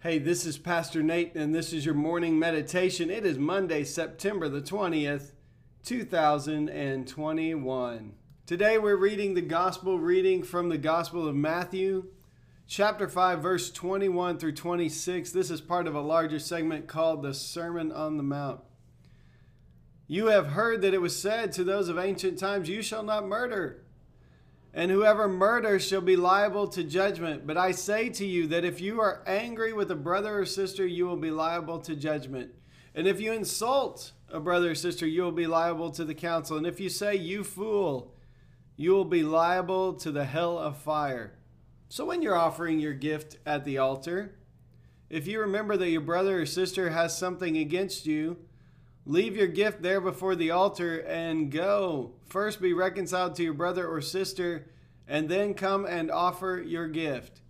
Hey, this is Pastor Nate, and this is your morning meditation. It is Monday, September the 20th, 2021. Today we're reading the gospel reading from the Gospel of Matthew, chapter 5, verse 21 through 26. This is part of a larger segment called the Sermon on the Mount. You have heard that it was said to those of ancient times, You shall not murder and whoever murders shall be liable to judgment. But I say to you that if you are angry with a brother or sister, you will be liable to judgment. And if you insult a brother or sister, you will be liable to the council. And if you say, You fool, you will be liable to the hell of fire. So when you're offering your gift at the altar, if you remember that your brother or sister has something against you, leave your gift there before the altar and go. First be reconciled to your brother or sister, and then come and offer your gift.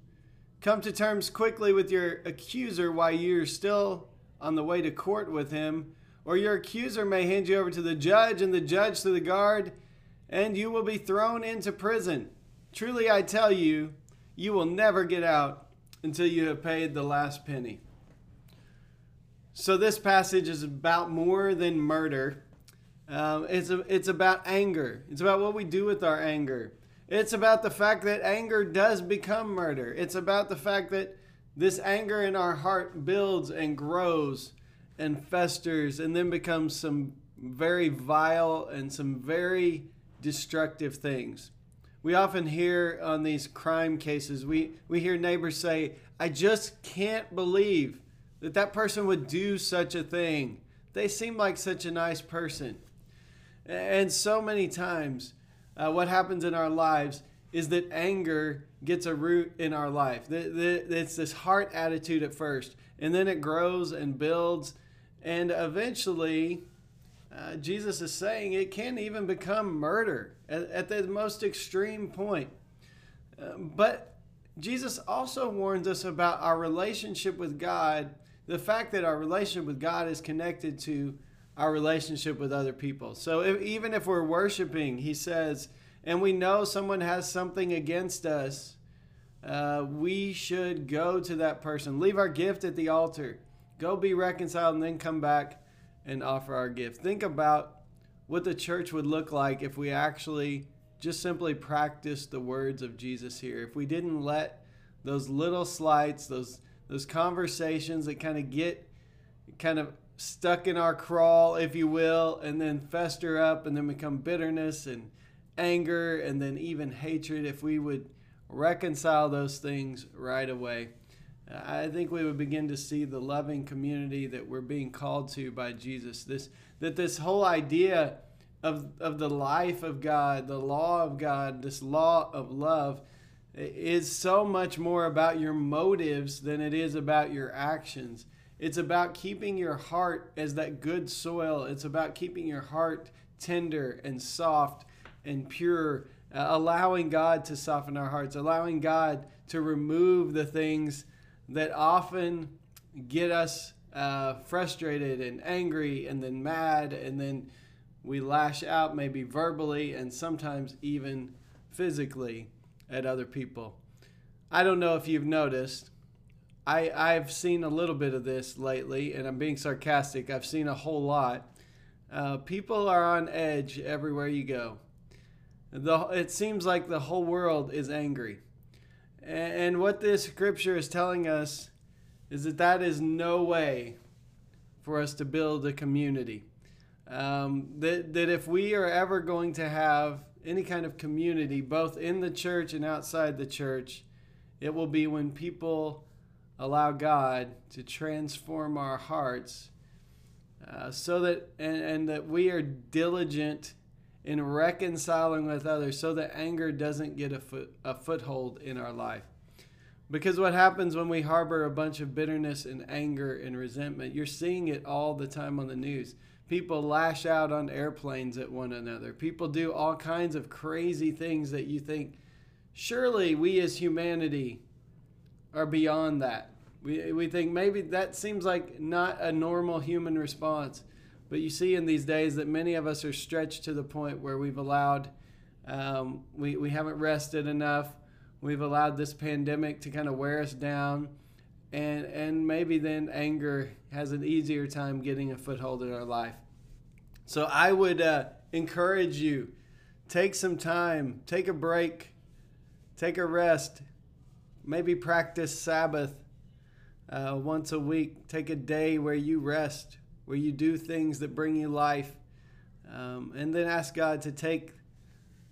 Come to terms quickly with your accuser while you're still on the way to court with him, or your accuser may hand you over to the judge, and the judge to the guard, and you will be thrown into prison. Truly, I tell you, you will never get out until you have paid the last penny. So, this passage is about more than murder. Um, it's, a, it's about anger. It's about what we do with our anger. It's about the fact that anger does become murder. It's about the fact that this anger in our heart builds and grows and festers and then becomes some very vile and some very destructive things. We often hear on these crime cases, we, we hear neighbors say, I just can't believe that that person would do such a thing. They seem like such a nice person. And so many times, uh, what happens in our lives is that anger gets a root in our life. It's this heart attitude at first, and then it grows and builds, and eventually, uh, Jesus is saying it can even become murder at, at the most extreme point. Uh, but Jesus also warns us about our relationship with God, the fact that our relationship with God is connected to our relationship with other people. So if, even if we're worshiping, he says, and we know someone has something against us, uh, we should go to that person, leave our gift at the altar, go be reconciled, and then come back and offer our gift. Think about what the church would look like if we actually just simply practiced the words of Jesus here. If we didn't let those little slights, those those conversations that kind of get kind of stuck in our crawl, if you will, and then fester up and then become bitterness and anger and then even hatred, if we would reconcile those things right away, I think we would begin to see the loving community that we're being called to by Jesus. This that this whole idea of of the life of God, the law of God, this law of love is so much more about your motives than it is about your actions. It's about keeping your heart as that good soil. It's about keeping your heart tender and soft and pure, uh, allowing God to soften our hearts, allowing God to remove the things that often get us uh, frustrated and angry and then mad, and then we lash out maybe verbally and sometimes even physically at other people. I don't know if you've noticed I, I've seen a little bit of this lately, and I'm being sarcastic. I've seen a whole lot. Uh, people are on edge everywhere you go. The, it seems like the whole world is angry. And, and what this scripture is telling us is that that is no way for us to build a community. Um, that, that if we are ever going to have any kind of community, both in the church and outside the church, it will be when people allow God to transform our hearts uh, so that and, and that we are diligent in reconciling with others so that anger doesn't get a, foot, a foothold in our life. Because what happens when we harbor a bunch of bitterness and anger and resentment, you're seeing it all the time on the news. People lash out on airplanes at one another. People do all kinds of crazy things that you think, surely we as humanity are beyond that. We, we think maybe that seems like not a normal human response. But you see in these days that many of us are stretched to the point where we've allowed, um, we, we haven't rested enough. We've allowed this pandemic to kind of wear us down. And, and maybe then anger has an easier time getting a foothold in our life. So I would uh, encourage you take some time, take a break, take a rest, maybe practice Sabbath uh, once a week. Take a day where you rest, where you do things that bring you life. Um, and then ask God to take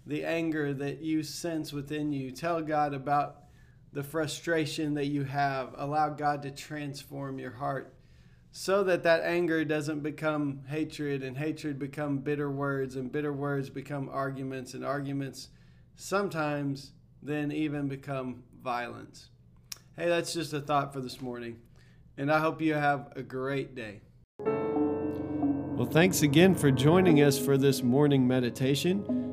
the anger that you sense within you. Tell God about the frustration that you have. Allow God to transform your heart so that that anger doesn't become hatred and hatred become bitter words and bitter words become arguments and arguments sometimes then even become violence. Hey, that's just a thought for this morning. And I hope you have a great day. Well, thanks again for joining us for this morning meditation.